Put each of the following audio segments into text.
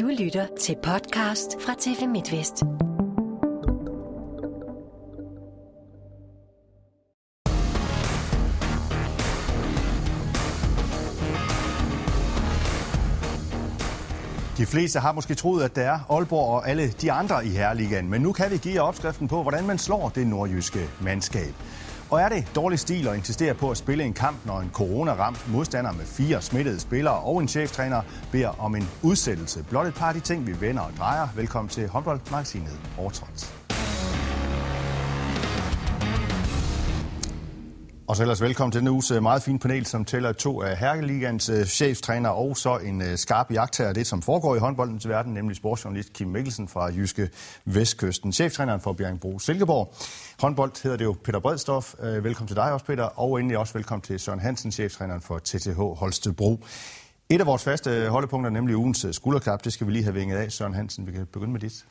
Du lytter til podcast fra TV MidtVest. De fleste har måske troet, at det er Aalborg og alle de andre i Herreligaen, men nu kan vi give opskriften på, hvordan man slår det nordjyske mandskab. Og er det dårlig stil at insistere på at spille en kamp, når en corona-ramt modstander med fire smittede spillere og en cheftræner beder om en udsættelse? Blot et par af de ting, vi vender og drejer. Velkommen til håndboldmagasinet Overtrådt. Og så ellers velkommen til denne uges øh, meget fine panel, som tæller to af Herkeligans øh, cheftræner og så en øh, skarp jagttager af det, som foregår i håndboldens verden, nemlig sportsjournalist Kim Mikkelsen fra Jyske Vestkysten. Cheftræneren for Bjergbro Silkeborg. Håndbold hedder det jo Peter Bredstof. Velkommen til dig også, Peter. Og endelig også velkommen til Søren Hansen, cheftræneren for TTH Holstebro. Et af vores faste holdepunkter, nemlig ugens skulderklap, det skal vi lige have vinget af. Søren Hansen, vi kan begynde med dit.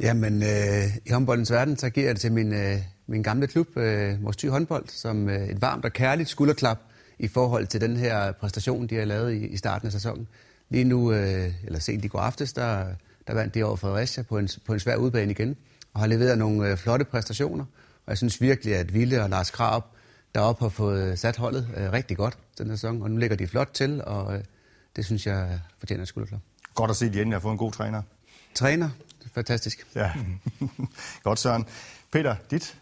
Jamen, øh, i håndboldens verden, så giver jeg det til min, øh, min gamle klub, øh, Mors Thy Håndbold, som øh, et varmt og kærligt skulderklap i forhold til den her præstation, de har lavet i, i starten af sæsonen. Lige nu, øh, eller sent i går aftes, der, der vandt de over Fredericia på en, på en svær udbane igen, og har leveret nogle øh, flotte præstationer. Og jeg synes virkelig, at Ville og Lars Krab deroppe har fået sat holdet øh, rigtig godt den her sæson, og nu ligger de flot til, og øh, det synes jeg fortjener et skulderklap. Godt at se, at de endelig har fået en god træner. Træner, fantastisk. Ja, godt Søren. Peter, dit?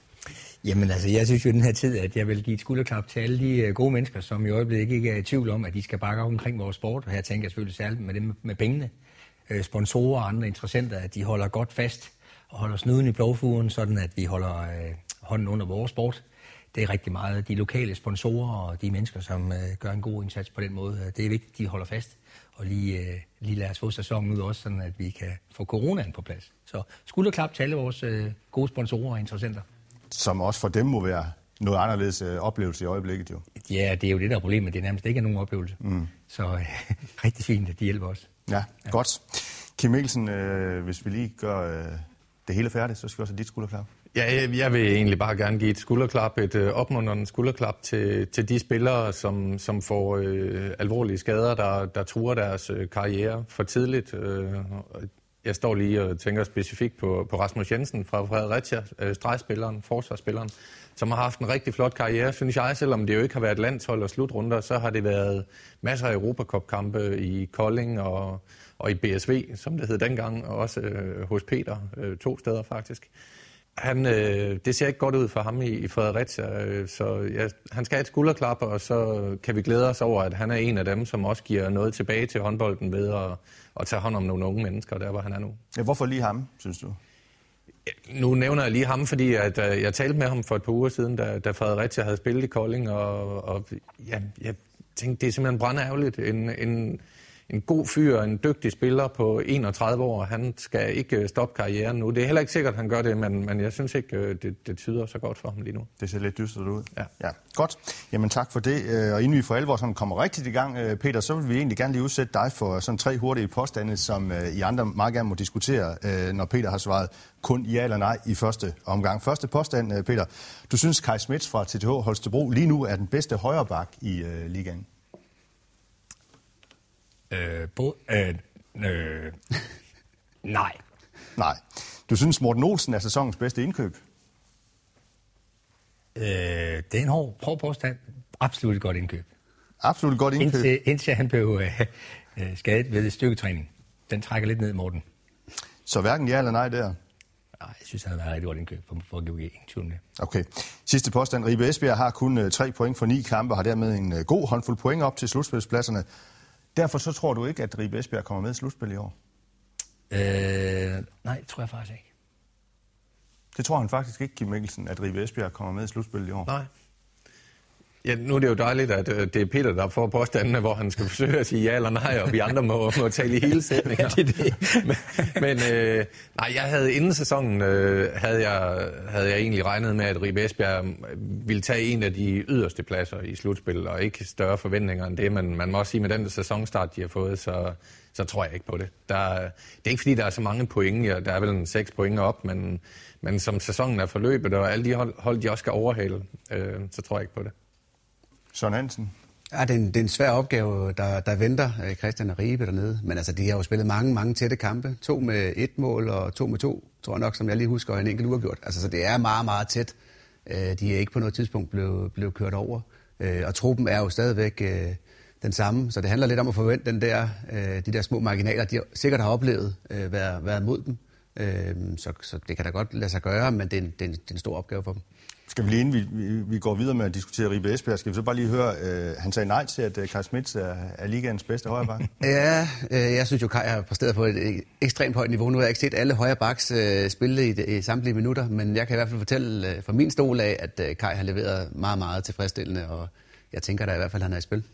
Jamen altså, jeg synes jo i den her tid, at jeg vil give et skulderklap til alle de øh, gode mennesker, som i øjeblikket ikke er i tvivl om, at de skal bakke op omkring vores sport. Og her tænker jeg selvfølgelig særligt med det med pengene. Øh, sponsorer og andre interessenter, at de holder godt fast og holder snuden i blåfugen, sådan at vi holder øh, hånden under vores sport. Det er rigtig meget de lokale sponsorer og de mennesker, som gør en god indsats på den måde. Det er vigtigt, at de holder fast og lige, øh, lige lade os få sæsonen ud også, sådan at vi kan få coronaen på plads. Så skulderklap til alle vores øh, gode sponsorer og interessenter. Som også for dem må være noget anderledes øh, oplevelse i øjeblikket jo. Ja, det er jo det, der er problemet. Det er nærmest ikke nogen oplevelse. Mm. Så øh, rigtig fint, at de hjælper os. Ja, ja. godt. Kim Mikkelsen, øh, hvis vi lige gør øh, det hele færdigt, så skal vi også have dit skulderklap. Ja, jeg vil egentlig bare gerne give et skulderklap, et øh, opmuntrende skulderklap til, til de spillere, som, som får øh, alvorlige skader, der, der truer deres øh, karriere for tidligt. Øh, jeg står lige og tænker specifikt på, på Rasmus Jensen fra Fredericia, øh, stregspilleren, forsvarsspilleren, som har haft en rigtig flot karriere, synes jeg, selvom det jo ikke har været landshold og slutrunder, så har det været masser af Europacup-kampe i Kolding og, og i BSV, som det hed dengang, og også øh, hos Peter, øh, to steder faktisk. Han, øh, det ser ikke godt ud for ham i, i Fredericia, øh, så ja, han skal have et skulderklap, og så kan vi glæde os over, at han er en af dem, som også giver noget tilbage til håndbolden ved at, at tage hånd om nogle unge mennesker, der hvor han er nu. Ja, hvorfor lige ham, synes du? Nu nævner jeg lige ham, fordi at, uh, jeg talte med ham for et par uger siden, da, da Fredericia havde spillet i Kolding, og, og ja, jeg tænkte, det er simpelthen brændærgerligt. En, en, en god fyr, en dygtig spiller på 31 år. Han skal ikke øh, stoppe karrieren nu. Det er heller ikke sikkert, at han gør det, men, men jeg synes ikke, øh, det, det tyder så godt for ham lige nu. Det ser lidt dystert ud. Ja. ja. Godt. Jamen tak for det. Øh, og inden vi for alvor som kommer rigtigt i gang, Peter, så vil vi egentlig gerne lige udsætte dig for sådan tre hurtige påstande, som I andre meget gerne må diskutere, når Peter har svaret kun ja eller nej i første omgang. Første påstand, Peter. Du synes, Kai Smits fra TTH Holstebro lige nu er den bedste højreback i ligaen? Øh, bo, øh, øh, nej. Nej. Du synes, Morten Olsen er sæsonens bedste indkøb? Øh, det er en hård, hård påstand. Absolut et godt indkøb. Absolut et godt indkøb? Indtil, indtil han blev øh, øh, skadet ved styrketræning. Den trækker lidt ned, Morten. Så hverken ja eller nej der? Nej, jeg synes, han har været et rigtig godt indkøb for, for GOG. Ingen tvivl det. Okay. Sidste påstand. Ribe Esbjerg har kun uh, tre point for ni kampe, og har dermed en uh, god håndfuld point op til slutspilspladserne. Derfor så tror du ikke, at Ribe Esbjerg kommer med i slutspil i år? Øh, nej, det tror jeg faktisk ikke. Det tror han faktisk ikke, Kim Mikkelsen, at Ribe Esbjerg kommer med i slutspil i år? Nej. Ja, nu er det jo dejligt, at øh, det er Peter, der får påstandene, hvor han skal forsøge at sige ja eller nej, og vi andre må, må tale i hele sætninger. ja, det det. men men øh, nej, jeg havde inden sæsonen, øh, havde, jeg, havde jeg egentlig regnet med, at Ribe Esbjerg ville tage en af de yderste pladser i slutspil, og ikke større forventninger end det, men man må også sige, med den sæsonstart, de har fået, så, så tror jeg ikke på det. Der, det er ikke fordi, der er så mange point, ja, der er vel en seks point op, men, men som sæsonen er forløbet, og alle de hold, hold de også skal overhale, øh, så tror jeg ikke på det. Søren Hansen? Ja, det er en, det er en svær opgave, der, der venter øh, Christian og Ribe dernede. Men altså, de har jo spillet mange, mange tætte kampe. To med et mål og to med to, tror jeg nok, som jeg lige husker, og en enkelt uafgjort. Altså, så det er meget, meget tæt. Øh, de er ikke på noget tidspunkt blevet, blevet kørt over. Øh, og truppen er jo stadigvæk den samme, så det handler lidt om at forvente den der, de der små marginaler, de sikkert har oplevet været, været mod dem. Så, så det kan da godt lade sig gøre, men det er en, det er en, det er en stor opgave for dem. Skal vi lige inden vi, vi, vi går videre med at diskutere Ribe Esbjerg, skal vi så bare lige høre, øh, han sagde nej til, at øh, Kai Smits er, er ligaens bedste højreback? ja, øh, jeg synes jo, Kai har præsteret på et ekstremt højt niveau. Nu har jeg ikke set alle højrebacks øh, spille i, i samtlige minutter, men jeg kan i hvert fald fortælle øh, fra min stol af, at øh, Kai har leveret meget, meget tilfredsstillende, og jeg tænker da i hvert fald, at han er i spil.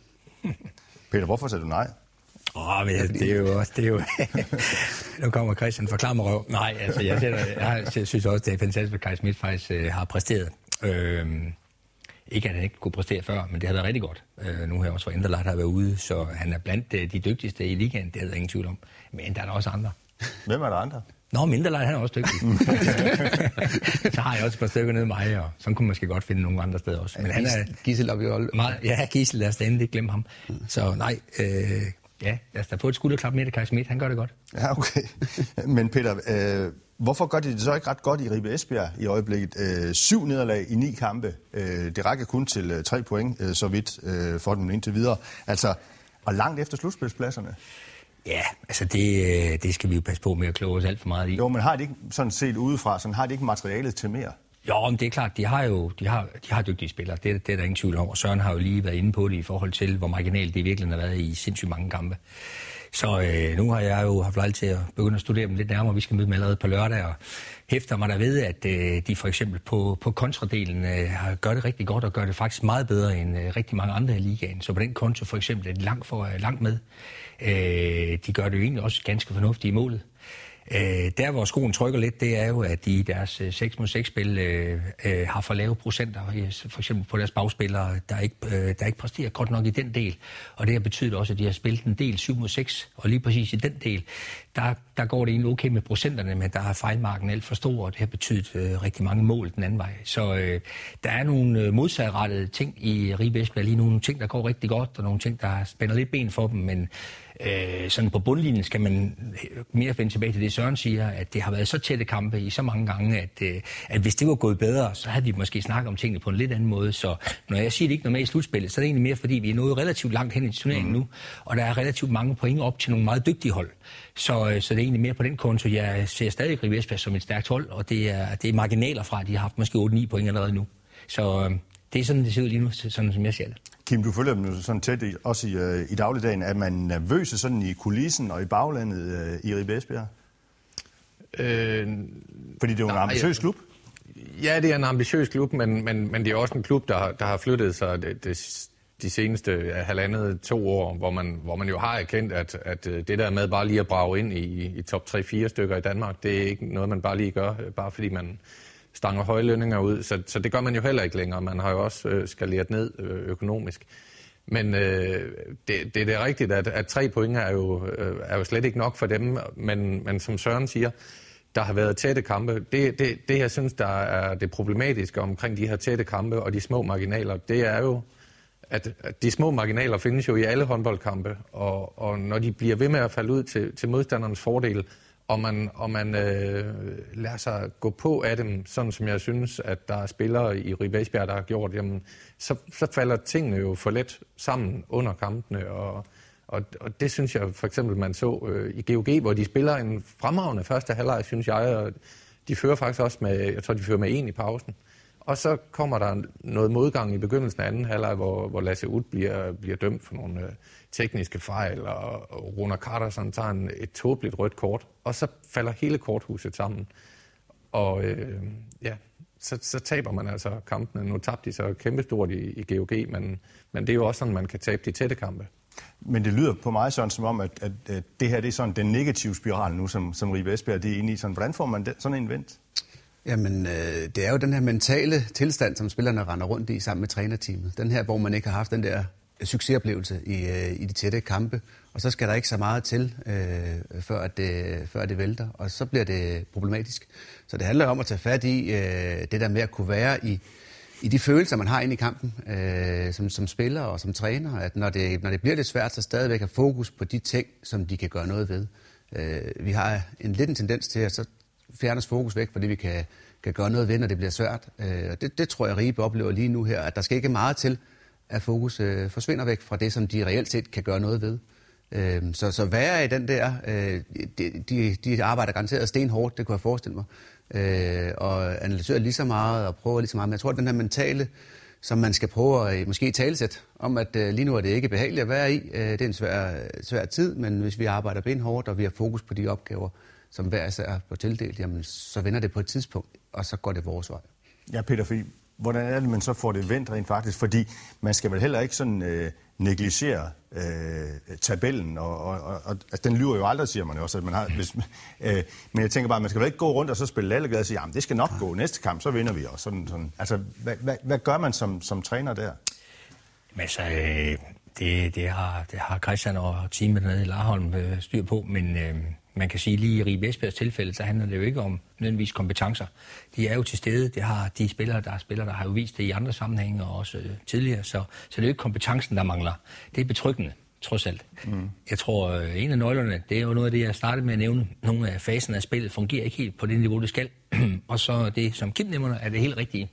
Peter, hvorfor sagde du nej? Åh, oh, men det, det er jo også, det er jo... nu kommer Christian, forklar mig røv. Nej, altså, jeg, sætter, jeg, jeg synes også, det er fantastisk, at Kai Smith faktisk øh, har præsteret. Øh, ikke at han ikke kunne præstere før, men det har været rigtig godt. Øh, nu har jeg også for Enderlart har været ude, så han er blandt øh, de dygtigste i ligaen, det er der ingen tvivl om. Men der er der også andre. Hvem er der andre? Nå, Minderlejt, han er også dygtig. så har jeg også et par stykker nede med mig, og så kunne man måske godt finde nogle andre steder også. Men han er... Gissel op i Aalborg. Meget, ja, Gissel, lad os da endelig glemme ham. Så nej, øh, ja, lad os da få et skulderklap med til Kai Schmidt, han gør det godt. Ja, okay. Men Peter, øh, Hvorfor gør de det så ikke ret godt i Ribe Esbjerg i øjeblikket? Øh, syv nederlag i ni kampe. Øh, det rækker kun til øh, tre point, øh, så vidt, øh, for dem indtil videre. Altså, og langt efter slutspilspladserne. Ja, altså det, øh, det skal vi jo passe på med at kloge os alt for meget i. Jo, men har de ikke sådan set udefra, sådan har de ikke materialet til mere? Jo, men det er klart, de har jo de har, de har dygtige spillere, det, det er der ingen tvivl om. Og Søren har jo lige været inde på det i forhold til, hvor marginalt det virkelig har været i sindssygt mange kampe. Så øh, nu har jeg jo haft lejlighed til at begynde at studere dem lidt nærmere. Vi skal møde dem allerede på lørdag, og hæfter mig der ved, at øh, de for eksempel på, på kontradelen øh, gør det rigtig godt, og gør det faktisk meget bedre end øh, rigtig mange andre i ligaen. Så på den konto for eksempel er de langt, for, øh, langt med. Øh, de gør det jo egentlig også ganske fornuftigt i målet. Øh, der, hvor skoen trykker lidt, det er jo, at de i deres øh, 6 mod 6 spil øh, øh, har for lave procenter, for eksempel på deres bagspillere, der ikke, øh, der ikke præsterer godt nok i den del. Og det har betydet også, at de har spillet en del 7 mod 6, og lige præcis i den del, der, der går det egentlig okay med procenterne, men der er fejlmarken alt for stor, og det har betydet øh, rigtig mange mål den anden vej. Så øh, der er nogle øh, modsatrettede ting i Ribe Esbjerg, lige nu, nogle ting, der går rigtig godt, og nogle ting, der spænder lidt ben for dem, men Øh, sådan på bundlinjen skal man mere finde tilbage til det, Søren siger, at det har været så tætte kampe i så mange gange, at, øh, at hvis det var gået bedre, så havde vi måske snakket om tingene på en lidt anden måde. Så når jeg siger, at det ikke er med i slutspillet, så er det egentlig mere, fordi vi er nået relativt langt hen i turneringen mm. nu, og der er relativt mange point op til nogle meget dygtige hold. Så, øh, så det er egentlig mere på den konto. Jeg ser stadig Ribe Esbjerg som et stærkt hold, og det er, det er marginaler fra, at de har haft måske 8-9 point allerede nu. Så øh, det er sådan, det ser ud lige nu, sådan som jeg ser det. Kim, du følger dem jo sådan tæt, også i, uh, i dagligdagen. Er man nervøse sådan i kulissen og i baglandet uh, i Ribe Esbjerg? Øh, Fordi det er jo en ambitiøs klub. Ja, det er en ambitiøs klub, men, men, men det er også en klub, der, der har flyttet sig det, det, de seneste halvandet to år, hvor man, hvor man jo har erkendt, at, at det der med bare lige at brage ind i, i top 3-4 stykker i Danmark, det er ikke noget, man bare lige gør, bare fordi man stanger høje lønninger ud. Så, så det gør man jo heller ikke længere. Man har jo også øh, skaleret ned øh, økonomisk. Men øh, det, det, det er rigtigt, at, at tre point er jo, øh, er jo slet ikke nok for dem. Men, men som Søren siger, der har været tætte kampe. Det, det, det jeg synes, der er det problematiske omkring de her tætte kampe og de små marginaler, det er jo, at, at de små marginaler findes jo i alle håndboldkampe. Og, og når de bliver ved med at falde ud til, til modstandernes fordel, og man, og man øh, lader sig gå på af dem, sådan som jeg synes, at der er spillere i Ribesbjerg, der har gjort, jamen, så, så falder tingene jo for let sammen under kampene, og, og, og det synes jeg for eksempel, man så øh, i GOG, hvor de spiller en fremragende første halvleg, synes jeg, og de fører faktisk også med, jeg tror, de fører med en i pausen. Og så kommer der noget modgang i begyndelsen af anden halvleg, hvor, hvor Lasse Ud bliver, bliver dømt for nogle øh, tekniske fejl, og, og Runa Carterson tager en, et tåbeligt rødt kort, og så falder hele korthuset sammen. Og øh, ja, så, så taber man altså kampene. Nu tabte de så kæmpestort i, i GOG, men, men det er jo også sådan, man kan tabe de tætte kampe. Men det lyder på mig sådan som om, at, at, at det her det er sådan den negative spiral nu, som, som Ribe Esbjerg er inde i. Sådan, hvordan får man det, sådan en vendt? Jamen, øh, det er jo den her mentale tilstand, som spillerne render rundt i sammen med trænerteamet. Den her, hvor man ikke har haft den der succesoplevelse i, øh, i de tætte kampe. Og så skal der ikke så meget til, øh, før, at det, før det vælter. Og så bliver det problematisk. Så det handler om at tage fat i øh, det der med at kunne være i, i de følelser, man har inde i kampen øh, som, som spiller og som træner, at når det, når det bliver lidt svært, så stadigvæk have fokus på de ting, som de kan gøre noget ved. Øh, vi har en lidt en tendens til at så fjernes fokus væk, fra det, vi kan, kan gøre noget ved, når det bliver svært. Øh, og det, det tror jeg, Ribe oplever lige nu her, at der skal ikke meget til, at fokus øh, forsvinder væk fra det, som de reelt set kan gøre noget ved. Øh, så, så være i den der, øh, de, de, de arbejder garanteret stenhårdt, det kunne jeg forestille mig, øh, og analyserer lige så meget og prøver lige så meget. Men jeg tror, at den her mentale, som man skal prøve at øh, måske talsæt om, at øh, lige nu er det ikke behageligt at være i. Øh, det er en svær, svær tid, men hvis vi arbejder benhårdt, og vi har fokus på de opgaver, som hver især på tildelt, jamen, så vender det på et tidspunkt, og så går det vores vej. Ja, Peter Fie, hvordan er det, man så får det vendt rent faktisk? Fordi man skal vel heller ikke sådan øh, negligere øh, tabellen, og, og, og, og altså, den lyver jo aldrig, siger man jo også. At man har, hvis, øh, men jeg tænker bare, man skal vel ikke gå rundt og så spille lalleglade og sige, jamen det skal nok gå, næste kamp, så vinder vi også. Sådan, sådan. Altså, hvad, hvad, hvad gør man som, som træner der? Men så, øh, det, det, har, det har Christian og teamet dernede i Larholm øh, styr på, men øh, man kan sige lige i Ribe Esbjergs tilfælde, så handler det jo ikke om nødvendigvis kompetencer. De er jo til stede, det har de spillere, der er spillere, der har jo vist det i andre sammenhænge og også øh, tidligere, så, så det er jo ikke kompetencen, der mangler. Det er betryggende trods alt. Mm. Jeg tror, øh, en af nøglerne, det er jo noget af det, jeg startede med at nævne. Nogle af faserne af spillet fungerer ikke helt på det niveau, det skal. og så det, som Kim nævner, er det helt rigtige.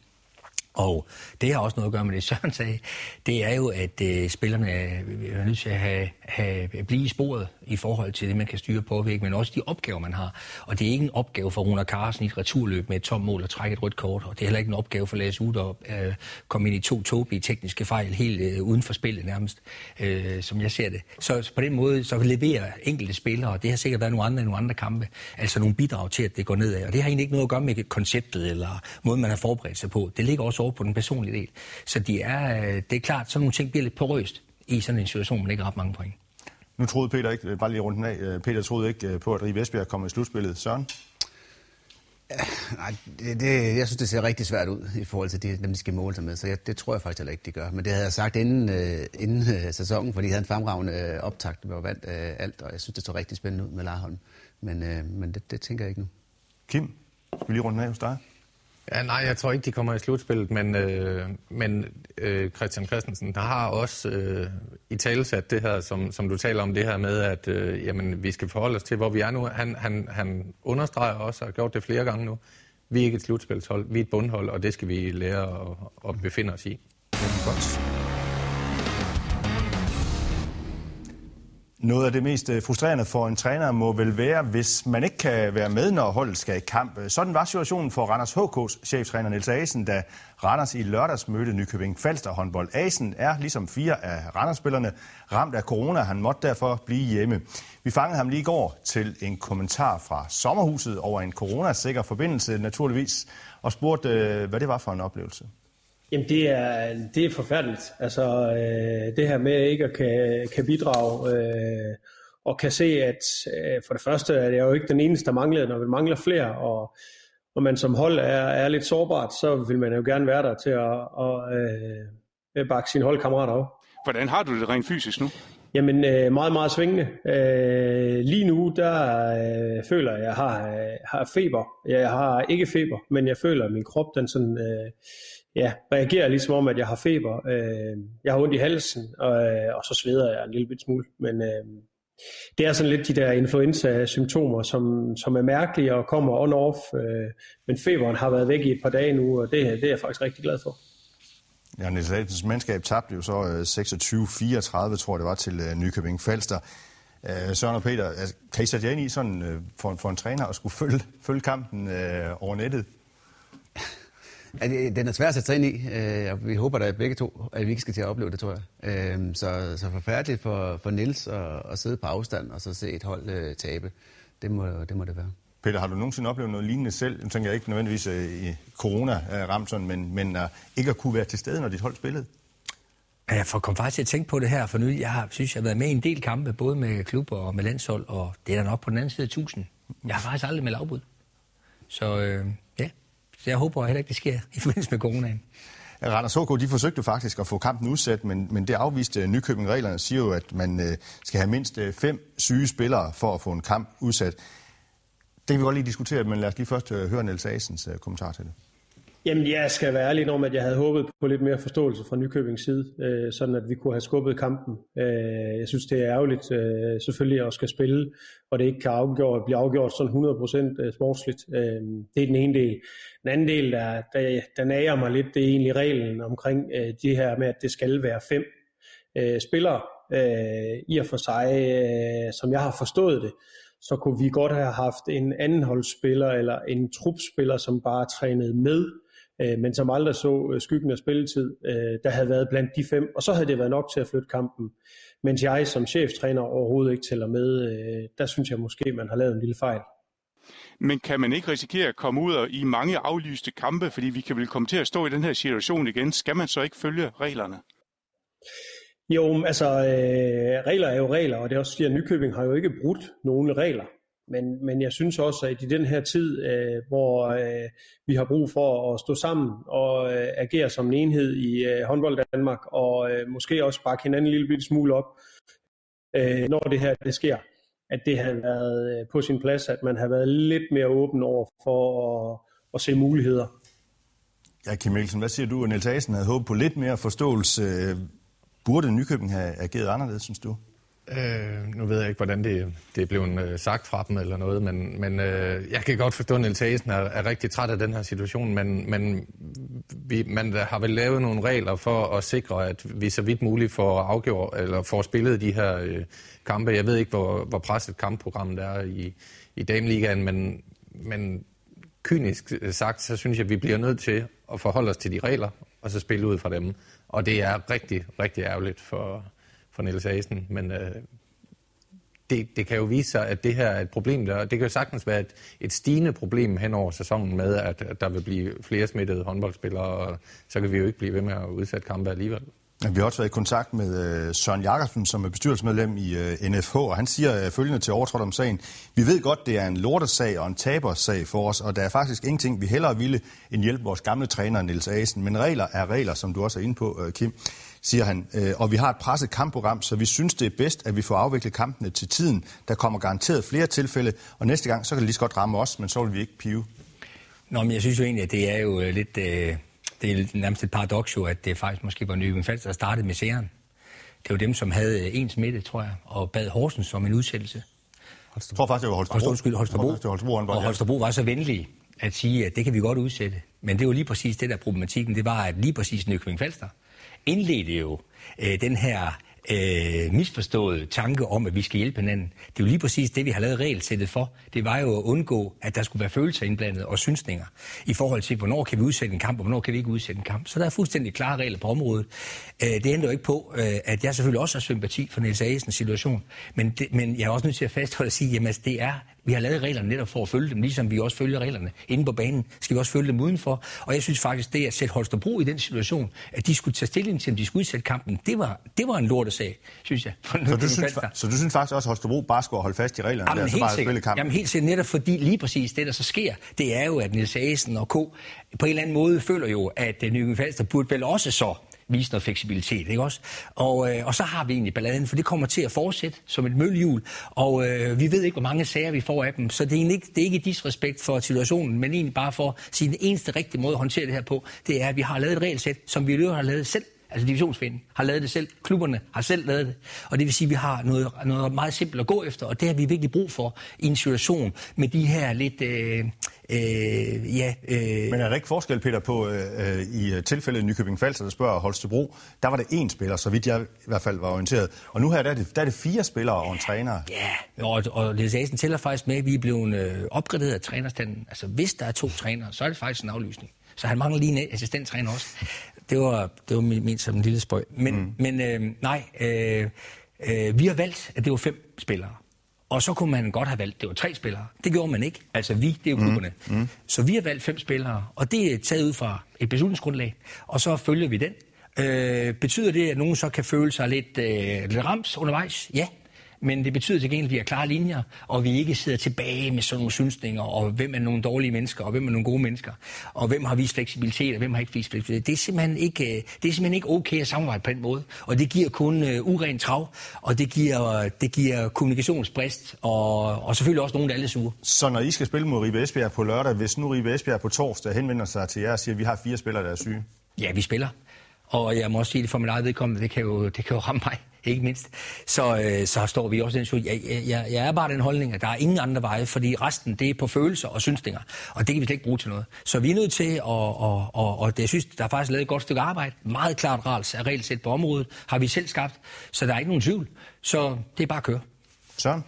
Og det har også noget at gøre med det, Søren sagde. Det er jo, at øh, spillerne øh, er, er nødt til at have, have, blive i sporet i forhold til det, man kan styre på men også de opgaver, man har. Og det er ikke en opgave for Rune Carsten i et returløb med et tomt mål og trække et rødt kort. Og det er heller ikke en opgave for Lars Ude at øh, komme ind i to tåbelige tekniske fejl helt øh, uden for spillet nærmest, øh, som jeg ser det. Så, så på den måde så leverer enkelte spillere, og det har sikkert været nogle andre i nogle andre kampe, altså nogle bidrag til, at det går nedad. Og det har egentlig ikke noget at gøre med konceptet eller måden, man har forberedt sig på. Det ligger også over på den personlige del. Så de er, øh, det er klart, sådan nogle ting bliver lidt porøst i sådan en situation, man ikke har ret mange point. Nu troede Peter ikke, bare lige rundt af, øh, Peter troede ikke øh, på, at Rive Esbjerg kom i slutspillet. Søren? Ja, nej, det, det, jeg synes, det ser rigtig svært ud i forhold til de, dem, de skal måle sig med, så jeg, det tror jeg faktisk heller ikke, de gør. Men det havde jeg sagt inden, øh, inden øh, sæsonen, fordi de havde en fremragende øh, optakt, det var vandt øh, alt, og jeg synes, det så rigtig spændende ud med Larholm. Men, øh, men det, det tænker jeg ikke nu. Kim, skal vi lige rundt af hos dig? Ja, nej, jeg tror ikke, de kommer i slutspillet, men, øh, men øh, Christian Christensen der har også øh, i talesat det her, som, som du taler om, det her med, at øh, jamen, vi skal forholde os til, hvor vi er nu. Han, han, han understreger også, og har gjort det flere gange nu, vi er ikke et slutspilshold, vi er et bundhold, og det skal vi lære at, at befinde os i. Godt. Noget af det mest øh, frustrerende for en træner må vel være, hvis man ikke kan være med, når holdet skal i kamp. Sådan var situationen for Randers HK's cheftræner Niels Asen, da Randers i lørdags mødte Nykøbing Falster håndbold. Asen er, ligesom fire af Randers-spillerne, ramt af corona. Han måtte derfor blive hjemme. Vi fangede ham lige i går til en kommentar fra sommerhuset over en coronasikker forbindelse, naturligvis, og spurgte, øh, hvad det var for en oplevelse. Jamen det er, det er forfærdeligt. Altså øh, det her med ikke at kan, kan bidrage øh, og kan se, at øh, for det første er det jo ikke den eneste, der mangler, når vi mangler flere, og når man som hold er, er lidt sårbart, så vil man jo gerne være der til at, at øh, bakke sine holdkammerater op. Hvordan har du det rent fysisk nu? Jamen øh, meget, meget svingende. Øh, lige nu, der øh, føler jeg, at jeg har, øh, har feber. Jeg har ikke feber, men jeg føler, at min krop den sådan, øh, ja, reagerer ligesom om, at jeg har feber. Øh, jeg har ondt i halsen, og, øh, og så sveder jeg en lille bit smule. Men øh, det er sådan lidt de der influenza-symptomer, som, som er mærkelige og kommer on-off. Øh, men feberen har været væk i et par dage nu, og det, det er jeg faktisk rigtig glad for. Ja, Niels Adelsens mandskab tabte jo så 26-34, tror jeg det var, til Nykøbing Falster. Søren og Peter, kan I sætte jer ind i sådan for, for en træner at skulle følge, følge kampen over nettet? Ja, den er svær at sætte sig ind i, øh, og vi håber da begge to, at vi ikke skal til at opleve det, tror jeg. Øh, så, så forfærdeligt for, for Nils at, at sidde på afstand og så se et hold øh, tabe. Det må, det må det være. Peter, har du nogensinde oplevet noget lignende selv? Jeg tænker ikke nødvendigvis i corona-ramt sådan, men, men uh, ikke at kunne være til stede, når dit hold spillede? Ja, jeg får kom faktisk til at tænke på det her for nu. Jeg har, synes, jeg har været med i en del kampe, både med klubber og med landshold, og det er der nok på den anden side af tusind. Jeg har faktisk aldrig med afbud. Så øh, så jeg håber heller ikke, det sker i forbindelse med coronaen. Randers HK, de forsøgte faktisk at få kampen udsat, men, men det afviste Nykøbing-reglerne siger jo, at man øh, skal have mindst øh, fem syge spillere for at få en kamp udsat. Det kan vi godt lige diskutere, men lad os lige først øh, høre Niels Asens øh, kommentar til det. Jamen, jeg skal være ærlig om, at jeg havde håbet på lidt mere forståelse fra Nykøbings side, øh, sådan at vi kunne have skubbet kampen. Øh, jeg synes, det er ærgerligt øh, selvfølgelig at skal spille, og det ikke kan afgjort, blive afgjort sådan 100% øh, sportsligt. Øh, det er den ene del. Den anden del, der, der, der nager mig lidt, det er egentlig reglen omkring øh, det her med, at det skal være fem øh, spillere. Øh, I og for sig, øh, som jeg har forstået det, så kunne vi godt have haft en anden holdspiller eller en trupspiller, som bare trænede med, øh, men som aldrig så øh, skyggen af spilletid, øh, der havde været blandt de fem, og så havde det været nok til at flytte kampen. Mens jeg som cheftræner overhovedet ikke tæller med, øh, der synes jeg måske, man har lavet en lille fejl. Men kan man ikke risikere at komme ud i mange aflyste kampe, fordi vi kan vel komme til at stå i den her situation igen? Skal man så ikke følge reglerne? Jo, altså øh, regler er jo regler, og det er også at Nykøbing har jo ikke brudt nogen regler. Men, men jeg synes også, at i den her tid, øh, hvor øh, vi har brug for at stå sammen og øh, agere som en enhed i øh, håndbold Danmark, og øh, måske også bakke hinanden en lille bitte smule op, øh, når det her det sker, at det havde været øh, på sin plads, at man har været lidt mere åben over for at, at se muligheder. Ja, Kim Mikkelsen, hvad siger du? Niels Asen havde håbet på lidt mere forståelse. Burde Nykøbing have ageret anderledes, synes du? Øh, nu ved jeg ikke, hvordan det, det er blevet øh, sagt fra dem eller noget, men, men øh, jeg kan godt forstå, at Niels Hagen er, er rigtig træt af den her situation, men, men vi, man har vel lavet nogle regler for at sikre, at vi så vidt muligt får afgjort, eller får spillet de her øh, kampe. Jeg ved ikke, hvor, hvor presset kampprogrammet er i, i Dameligaen, men, men kynisk øh, sagt, så synes jeg, at vi bliver nødt til at forholde os til de regler, og så spille ud fra dem. Og det er rigtig, rigtig ærgerligt for, for Niels Asen, men øh, det, det kan jo vise sig, at det her er et problem, der, det kan jo sagtens være et, et stigende problem hen over sæsonen med, at, at der vil blive flere smittede håndboldspillere, og så kan vi jo ikke blive ved med at udsætte kampe alligevel. Vi har også været i kontakt med øh, Søren Jakobsen, som er bestyrelsesmedlem i øh, NFH, og han siger øh, følgende til overtrådt om sagen. Vi ved godt, det er en lortesag og en tabersag for os, og der er faktisk ingenting, vi hellere ville end hjælpe vores gamle træner Niels Asen. Men regler er regler, som du også er inde på, Kim siger han. Øh, og vi har et presset kampprogram, så vi synes, det er bedst, at vi får afviklet kampene til tiden. Der kommer garanteret flere tilfælde, og næste gang, så kan det lige så godt ramme os, men så vil vi ikke pive. Nå, men jeg synes jo egentlig, at det er jo øh, lidt... Øh, det er nærmest et paradoks jo, at det faktisk måske var Nykøbing Falster, der startede med serien. Det var dem, som havde en smitte, tror jeg, og bad Horsens som en udsættelse. Jeg tror faktisk, det var Holstebro. Undskyld, Holstebro. Holstebro, Holstebro, og Holstebro var så venlig at sige, at det kan vi godt udsætte. Men det var lige præcis det der problematikken. Det var, at lige præcis Nykøbing Falster indledte jo øh, den her øh, misforstået tanke om, at vi skal hjælpe hinanden. Det er jo lige præcis det, vi har lavet regelsættet for. Det var jo at undgå, at der skulle være følelser indblandet og synsninger i forhold til, hvornår kan vi udsætte en kamp, og hvornår kan vi ikke udsætte en kamp. Så der er fuldstændig klare regler på området. Øh, det ændrer jo ikke på, øh, at jeg selvfølgelig også har sympati for Niels Agesens situation, men, det, men jeg er også nødt til at fastholde at sige, at altså, det er vi har lavet reglerne netop for at følge dem, ligesom vi også følger reglerne inde på banen. Skal vi også følge dem udenfor? Og jeg synes faktisk, det at sætte Holstebro i den situation, at de skulle tage stilling til, om de skulle udsætte kampen, det var, det var en lortesag, synes jeg. Så du, synes, så du synes faktisk også, at Holstebro bare skulle holde fast i reglerne? Jamen, der, så bare kampen? Jamen helt sikkert, netop fordi lige præcis det, der så sker, det er jo, at Niels Asen og K. på en eller anden måde føler jo, at Nykøbing Falster burde vel også så vise noget fleksibilitet, ikke også? Og, øh, og så har vi egentlig balladen, for det kommer til at fortsætte som et møllehjul, og øh, vi ved ikke, hvor mange sager vi får af dem, så det er ikke, det er ikke disrespekt for situationen, men egentlig bare for at sige, den eneste rigtige måde at håndtere det her på, det er, at vi har lavet et regelsæt, som vi i har lavet selv, altså divisionsfinden, har lavet det selv, klubberne har selv lavet det, og det vil sige, at vi har noget, noget meget simpelt at gå efter, og det har vi virkelig brug for i en situation med de her lidt... Øh, Øh, ja, øh... Men er der ikke forskel, Peter, på øh, øh i tilfældet Nykøbing Falster, der spørger Holstebro, der var det én spiller, så vidt jeg i hvert fald var orienteret. Og nu her, der er det, der er det fire spillere og en træner. Ja, og, og Niels Asen tæller faktisk med, at vi er blevet øh, opgraderet af trænerstanden. Altså, hvis der er to trænere, så er det faktisk en aflysning. Så han mangler lige en assistenttræner også. Det var, det var min som en lille spøj. Men, mm. men øh, nej, øh, øh, vi har valgt, at det var fem spillere. Og så kunne man godt have valgt, det var tre spillere. Det gjorde man ikke. Altså vi, det er jo mm. klubberne. Mm. Mm. Så vi har valgt fem spillere, og det er taget ud fra et beslutningsgrundlag, og så følger vi den. Øh, betyder det, at nogen så kan føle sig lidt, øh, lidt ramt undervejs? Ja. Men det betyder til gengæld, at vi har klare linjer, og vi ikke sidder tilbage med sådan nogle synsninger, og hvem er nogle dårlige mennesker, og hvem er nogle gode mennesker, og hvem har vist fleksibilitet, og hvem har ikke vist fleksibilitet. Det er simpelthen ikke, øh, det er simpelthen ikke okay at samarbejde på den måde, og det giver kun uh, uren trav, og det giver, det giver kommunikationsbrist, og, og selvfølgelig også nogen, der er lidt sure. Så når I skal spille mod Ribe Esbjerg på lørdag, hvis nu Ribe Esbjerg på torsdag henvender sig til jer og siger, at vi har fire spillere, der er syge? Ja, vi spiller. Og jeg må også sige det for mit eget vedkommende, det kan jo, det kan jo ramme mig, ikke mindst. Så, øh, så står vi også i den situation. Jeg, jeg, jeg er bare den holdning, at der er ingen andre veje, fordi resten det er på følelser og synsninger. Og det kan vi slet ikke bruge til noget. Så vi er nødt til, at, og, og, og det, jeg synes, der er faktisk lavet et godt stykke arbejde. Meget klart rals af regelsæt på området har vi selv skabt, så der er ikke nogen tvivl. Så det er bare at køre. Søren?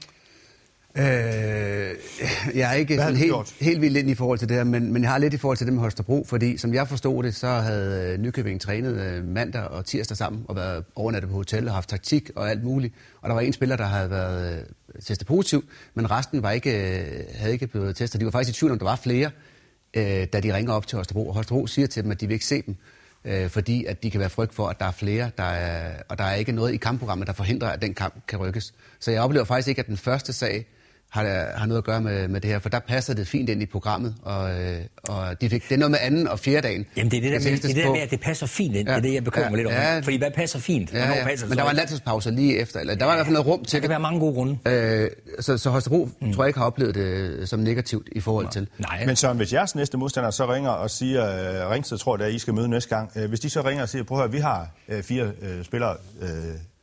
Øh, jeg er ikke sådan helt, helt vildt ind i forhold til det her, men, men jeg har lidt i forhold til det med Holstebro, fordi som jeg forstod det, så havde øh, Nykøbing trænet øh, mandag og tirsdag sammen og været overnattet på hotel og haft taktik og alt muligt. Og der var en spiller, der havde været øh, testet positiv, men resten var ikke, havde ikke blevet testet. De var faktisk i tvivl om, der var flere, da de ringer op til Holstebro. Og Holstebro siger til dem, at de vil ikke se dem fordi at de kan være frygt for, at der er flere, der er, og der er ikke noget i kampprogrammet, der forhindrer, at den kamp kan rykkes. Så jeg oplever faktisk ikke, at den første sag har, har noget at gøre med, med det her, for der passer det fint ind i programmet, og, øh, og de fik, det er noget med anden og fjerde dagen. Jamen det er det der, med, det, er det der med, at det passer fint ind, ja, det er det, jeg bekymrer ja, mig lidt over. Ja, fordi hvad passer fint? Ja, ja. Passer Men der var en landsholdspause lige efter, eller der var i hvert fald noget rum til det. kan være mange gode grunde. Øh, så, så Holstebro mm. tror jeg ikke har oplevet det som negativt i forhold til. Nej. Men så hvis jeres næste modstander så ringer og siger, uh, Ringsted tror, at I skal møde næste gang, uh, hvis de så ringer og siger, prøv at høre, vi har fire uh, spillere, uh,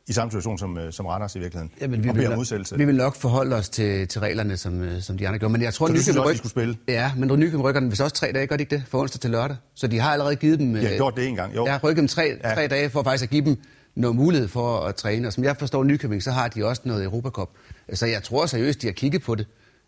i samme situation som, øh, som Randers i virkeligheden. Jamen, vi, vil, udsættelse. vi vil nok forholde os til, til reglerne, som, øh, som de andre gjorde. Men jeg tror, så også, de skulle spille? Ja, men Nykøbing rykker den hvis også tre dage, gør de ikke det? For onsdag til lørdag. Så de har allerede givet dem... De har gjort det en gang, jo. Jeg har rykket dem tre, ja. tre dage for faktisk at give dem noget mulighed for at træne. Og som jeg forstår Nykøbing, så har de også noget Europacup. Så jeg tror seriøst, de har kigget på det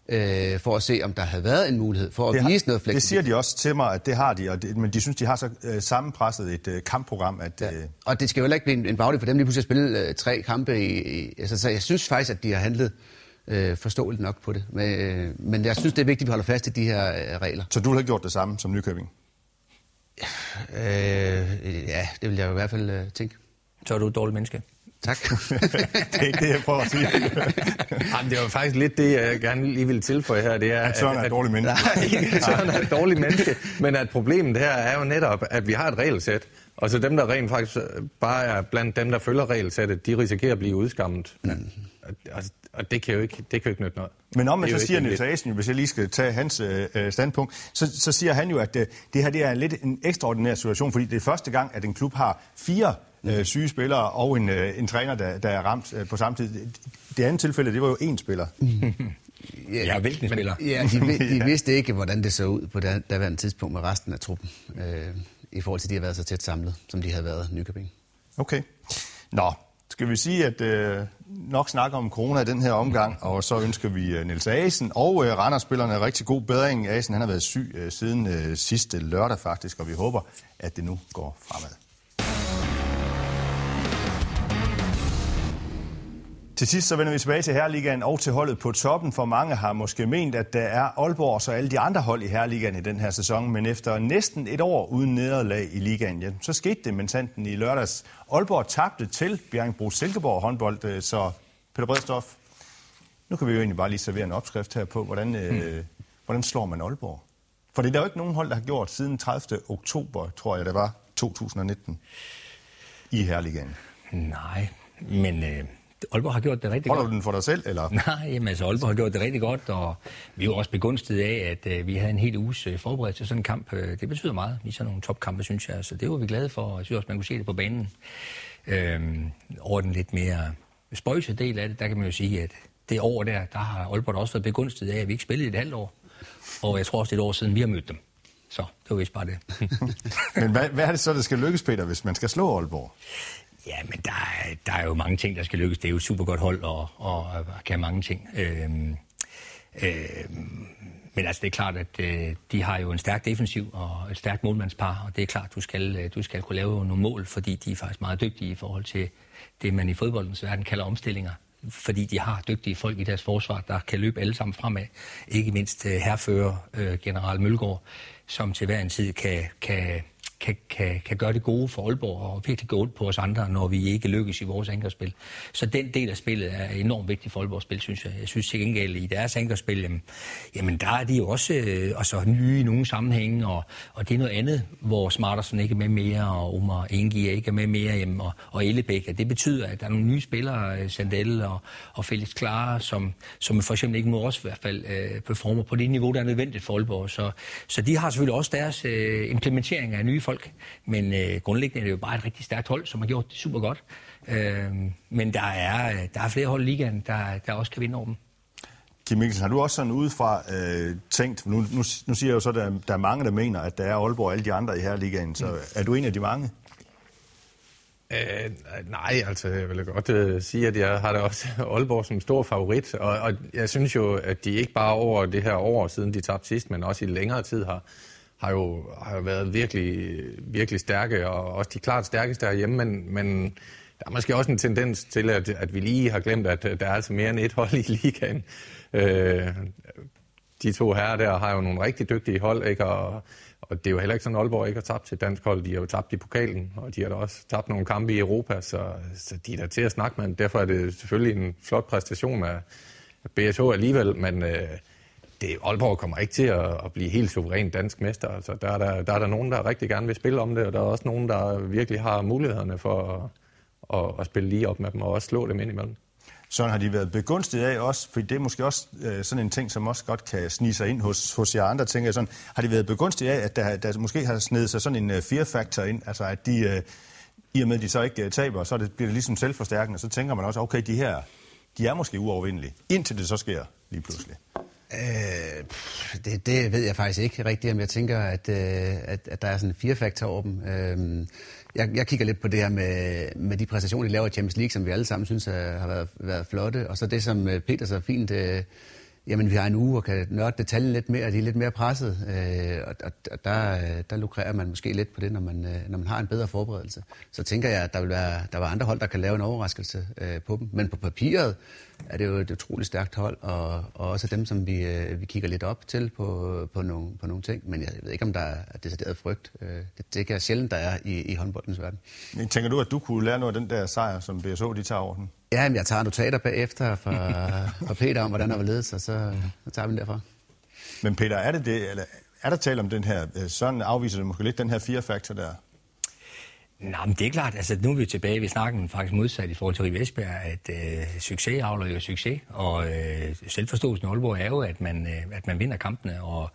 øh, for at se, om der havde været en mulighed for at det har, vise noget fleksibilitet. Det siger de også til mig, at det har de, og det, men de synes, de har så øh, sammenpresset et øh, kampprogram. At, ja. øh... Og det skal jo heller ikke blive en, en bagdel for dem lige pludselig at spille øh, tre kampe. I, i, altså, så jeg synes faktisk, at de har handlet øh, forståeligt nok på det. Men, øh, men jeg synes, det er vigtigt, at vi holder fast i de her øh, regler. Så du har gjort det samme som Nykøbing? Øh, ja, det vil jeg i hvert fald øh, tænke. Så er du et dårligt menneske. Tak. det er ikke det, jeg prøver at sige. Jamen, det var faktisk lidt det, jeg gerne lige ville tilføje her. Det er, at Søren er et dårligt menneske. Nej, ikke Søren er et dårligt menneske. Men at problemet her er jo netop, at vi har et regelsæt. Og så dem, der rent faktisk bare er blandt dem, der følger regelsættet, de risikerer at blive udskammet. Mm. Altså, og det kan jo ikke, det kan jo ikke nytte noget. Men om man så siger Niels Asen, hvis jeg lige skal tage hans øh, standpunkt, så, så siger han jo, at øh, det her det er lidt en ekstraordinær situation, fordi det er første gang, at en klub har fire øh, syge spillere og en, øh, en træner, der, der er ramt øh, på samme tid. Det andet tilfælde, det var jo én spiller. ja, ja, hvilken spiller? Ja, de, de vidste ikke, hvordan det så ud på det daværende tidspunkt med resten af truppen, øh, i forhold til, at de har været så tæt samlet, som de havde været i Nykøbing. Okay. Nå, skal vi sige, at øh, nok snakker om corona i den her omgang, og så ønsker vi øh, Niels Asen og øh, Randers-spillerne rigtig god bedring. Asen han har været syg øh, siden øh, sidste lørdag faktisk, og vi håber, at det nu går fremad. Til sidst så vender vi tilbage til Herligaen og til holdet på toppen, for mange har måske ment, at der er Aalborg og så alle de andre hold i Herligaen i den her sæson. Men efter næsten et år uden nederlag i ligaen, ja, så skete det med sanden i lørdags. Aalborg tabte til Bjergbro Silkeborg håndbold, øh, så Peter Bredstof, nu kan vi jo egentlig bare lige servere en opskrift her på, hvordan, øh, hvordan slår man Aalborg? For det er der jo ikke nogen hold, der har gjort siden 30. oktober, tror jeg det var, 2019 i Herligaen. Nej, men... Øh Aalborg har gjort det rigtig Holder godt. du den for dig selv, eller? Nej, jamen, altså Aalborg har gjort det rigtig godt, og vi er jo også begunstiget af, at uh, vi havde en hel uges uh, forberedelse til sådan en kamp. Uh, det betyder meget i sådan nogle topkampe, synes jeg. Så det var vi glade for, og jeg synes også, man kunne se det på banen. Uh, over den lidt mere spøjse del af det, der kan man jo sige, at det år der, der har Aalborg også været begunstiget af, at vi ikke spillede et halvt år. Og jeg tror også, det er et år siden, vi har mødt dem. Så det var vist bare det. Men hvad, hvad er det så, der skal lykkes, Peter, hvis man skal slå Aalborg? Ja, men der er, der er jo mange ting, der skal lykkes. Det er jo et super godt hold og, og, og kan mange ting. Øhm, øhm, men altså, det er klart, at øh, de har jo en stærk defensiv og et stærkt målmandspar, og det er klart, du skal, øh, du skal kunne lave nogle mål, fordi de er faktisk meget dygtige i forhold til det, man i fodboldens verden kalder omstillinger. Fordi de har dygtige folk i deres forsvar, der kan løbe alle sammen fremad. Ikke mindst øh, herfører øh, general Mølgaard, som til hver en tid kan, kan kan, kan, kan gøre det gode for Aalborg og virkelig gå ondt på os andre, når vi ikke lykkes i vores angrebsspil. Så den del af spillet er enormt vigtig for Aalborgs spil, synes jeg. Jeg synes til gengæld, i deres angrebsspil, jamen, jamen der er de jo også øh, altså, nye i nogle sammenhænge, og, og det er noget andet, hvor Smartersen ikke er med mere, og Omar Engi ikke er med mere, jamen, og, og Ellebæk. Det betyder, at der er nogle nye spillere, øh, Sandel og, og Felix Klare, som, som for eksempel ikke må også i hvert fald øh, performer på det niveau, der er nødvendigt for Aalborg. Så, så de har selvfølgelig også deres øh, implementering af nye folk. Men øh, grundlæggende er det jo bare et rigtig stærkt hold, som har gjort det super godt. Øh, men der er, der er flere hold i ligaen, der, der også kan vinde over dem. Kim Mikkelsen, har du også sådan udefra øh, tænkt, nu, nu, nu siger jeg jo så, at der, der er mange, der mener, at der er Aalborg og alle de andre i her ligaen, så mm. er du en af de mange? Øh, nej, altså jeg vil godt øh, sige, at jeg har da også Aalborg som stor favorit, og, og jeg synes jo, at de ikke bare over det her år, siden de tabte sidst, men også i længere tid har, har jo har været virkelig, virkelig stærke, og også de klart stærkeste herhjemme, men, men der er måske også en tendens til, at, at vi lige har glemt, at der er altså mere end et hold i ligaen. Øh, de to herrer der har jo nogle rigtig dygtige hold, ikke? Og, og det er jo heller ikke sådan, at Aalborg ikke har tabt til dansk hold. De har jo tabt i pokalen, og de har da også tabt nogle kampe i Europa, så, så de er der til at snakke med. Derfor er det selvfølgelig en flot præstation af BSH alligevel, men øh, det, Aalborg kommer ikke til at, at blive helt suveræn dansk mester. Altså, der, er der, der er der nogen, der rigtig gerne vil spille om det, og der er også nogen, der virkelig har mulighederne for at, at, at spille lige op med dem, og også slå dem ind imellem. Sådan har de været begunstiget af også, for det er måske også øh, sådan en ting, som også godt kan snige sig ind hos, hos jer andre, tænker jeg sådan. Har de været begunstiget af, at der, der måske har snedet sig sådan en uh, fear-factor ind, altså at de, uh, i og med at de så ikke uh, taber, så det, bliver det ligesom selvforstærkende, så tænker man også, okay, de her, de er måske uovervindelige, indtil det så sker lige pludselig. Øh, det, det ved jeg faktisk ikke rigtigt, om jeg tænker, at, øh, at, at der er sådan en fire-faktor over dem. Øh, jeg, jeg kigger lidt på det her med, med de præstationer, de laver i Champions League, som vi alle sammen synes har været, været flotte, og så det, som øh, Peter så fint øh, jamen vi har en uge og kan nørde detaljen lidt mere, og de er lidt mere presset. Øh, og, og, der, der lukrerer man måske lidt på det, når man, øh, når man har en bedre forberedelse. Så tænker jeg, at der vil være der var andre hold, der kan lave en overraskelse øh, på dem. Men på papiret er det jo et utroligt stærkt hold, og, og også dem, som vi, øh, vi kigger lidt op til på, på, nogle, på nogle ting. Men jeg ved ikke, om der er decideret frygt. Øh, det, det kan sjældent, der er i, i håndboldens verden. Men tænker du, at du kunne lære noget af den der sejr, som BSO de tager over den? Ja, men jeg tager notater bagefter fra, fra Peter om, hvordan der var ledet, og så, så tager vi den derfra. Men Peter, er, det det, eller er der tale om den her, øh, sådan afviser det måske lidt den her fire-faktor der? Nej, men det er klart. Altså, nu er vi tilbage ved snakken faktisk modsat i forhold til Rive Esbjerg, at øh, succes avler jo succes, og øh, selvforståelsen i Aalborg er jo, at man, øh, at man vinder kampene, og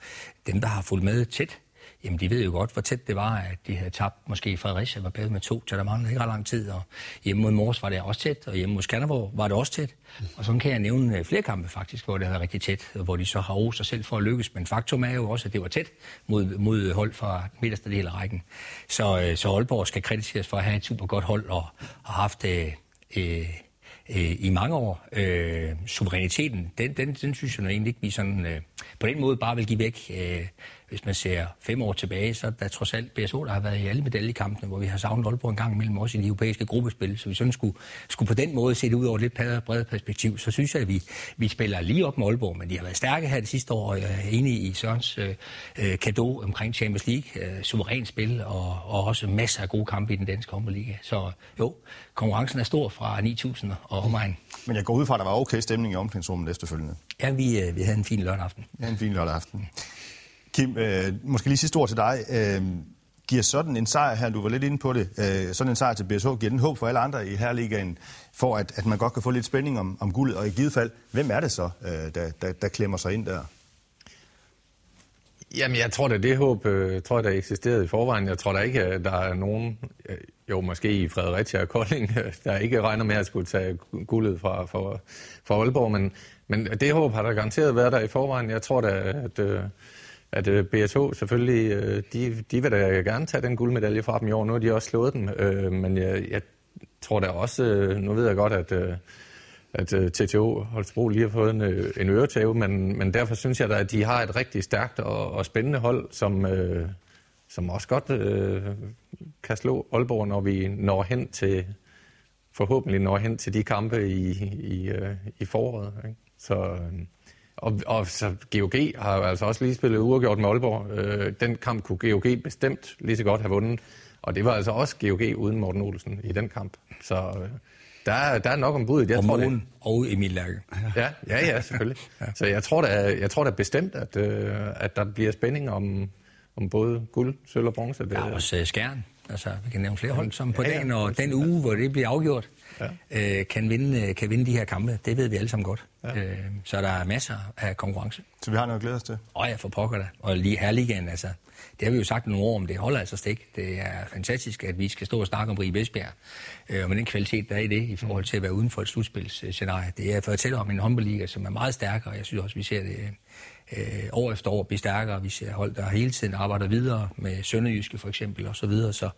dem, der har fulgt med tæt, jamen de ved jo godt, hvor tæt det var, at de havde tabt måske Fredericia, var bagud med to, så der manglede ikke ret lang tid, og hjemme mod Mors var det også tæt, og hjemme mod Skanderborg var det også tæt. Og sådan kan jeg nævne øh, flere kampe faktisk, hvor det har været rigtig tæt, hvor de så har rost sig selv for at lykkes, men faktum er jo også, at det var tæt mod, mod hold fra midterste del af rækken. Så, øh, så Aalborg skal krediteres for at have et super godt hold, og har haft øh, øh, øh, i mange år. Øh, suveræniteten, den, den, den synes jeg egentlig ikke, vi sådan, øh, på den måde bare vil give væk. Øh, hvis man ser fem år tilbage, så er der trods alt BSO, der har været i alle medaljekampene, hvor vi har savnet Aalborg en gang imellem også i de europæiske gruppespil. Så vi sådan skulle, skulle på den måde se det ud over et lidt bredere perspektiv, så synes jeg, at vi, vi spiller lige op med Aalborg, men de har været stærke her det sidste år. Jeg er enig i Sørens øh, øh kado omkring Champions League. Øh, suveræn spil og, og også masser af gode kampe i den danske håndboldliga. Så jo, konkurrencen er stor fra 9.000 og omegn. Men jeg går ud fra, at der var okay stemning i omklædningsrummet efterfølgende. Ja, vi, øh, vi havde en fin lørdag aften. Ja, en fin lørdag aften. Kim, øh, måske lige sidste ord til dig. Øh, giver sådan en sejr her, du var lidt inde på det, øh, sådan en sejr til BSH, giver den håb for alle andre i Herligaen, for at, at man godt kan få lidt spænding om, om guldet, og i givet fald, hvem er det så, øh, der, der, der klemmer sig ind der? Jamen, jeg tror da, det håb øh, tror jeg, der eksisterede i forvejen. Jeg tror da ikke, at der er nogen, øh, jo måske i Fredericia og Kolding, der ikke regner med at skulle tage guldet fra, fra, fra Aalborg, men, men det håb har der garanteret været der i forvejen. Jeg tror da, at... Øh, at øh, BSH selvfølgelig, øh, de, de vil da gerne tage den guldmedalje fra dem i år. Nu har de også slået dem, øh, men jeg, jeg tror da også, øh, nu ved jeg godt, at, at uh, TTO Holstebro lige har fået en, en øretæve, men, men derfor synes jeg da, at de har et rigtig stærkt og, og spændende hold, som, som også godt kan slå Aalborg, når vi når hen til, forhåbentlig når hen til de kampe i, i, i foråret. Ikke? Så... Og, og så GOG har altså også lige spillet uafgjort med Aalborg. Øh, den kamp kunne GOG bestemt lige så godt have vundet. Og det var altså også GOG uden Morten Olsen i den kamp. Så øh, der, er, der er nok om budet. Jeg og tror, det... og Emil Lærke. Ja, ja, ja selvfølgelig. ja. Så jeg tror da, jeg tror da bestemt, at, øh, at der bliver spænding om, om både guld, sølv og bronze. Det, er også uh, skærn. Altså, vi kan nævne flere hold, som på ja, dagen og den uge, hvor det bliver afgjort, ja. øh, kan, vinde, kan vinde de her kampe. Det ved vi alle sammen godt. Ja. Øh, så der er masser af konkurrence. Så vi har noget at glæde os til? Og jeg får pokker det. Og lige herligaen, altså. Det har vi jo sagt nogle år om, det holder altså stik. Det er fantastisk, at vi skal stå og snakke om Rie Esbjerg, øh, og med den kvalitet, der er i det, i forhold til at være uden for et slutspilsscenarie. Det er for at tælle om en håndboldliga, som er meget stærkere, jeg synes også, vi ser det øh, år efter år blive stærkere. Vi ser hold, der hele tiden arbejder videre med Sønderjyske for eksempel og så videre. Så,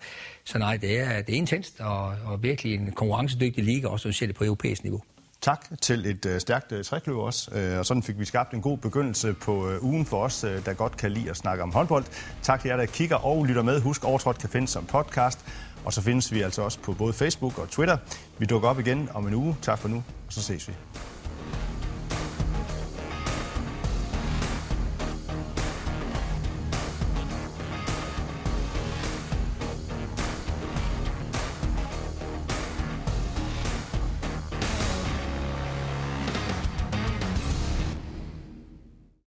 så nej, det er, det er intenst og, og virkelig en konkurrencedygtig liga, også når vi ser det på europæisk niveau. Tak til et øh, stærkt øh, trækløb også, øh, og sådan fik vi skabt en god begyndelse på øh, ugen for os, øh, der godt kan lide at snakke om håndbold. Tak til jer, der kigger og lytter med. Husk, Overtrådt kan findes som podcast, og så findes vi altså også på både Facebook og Twitter. Vi dukker op igen om en uge. Tak for nu, og så ses vi.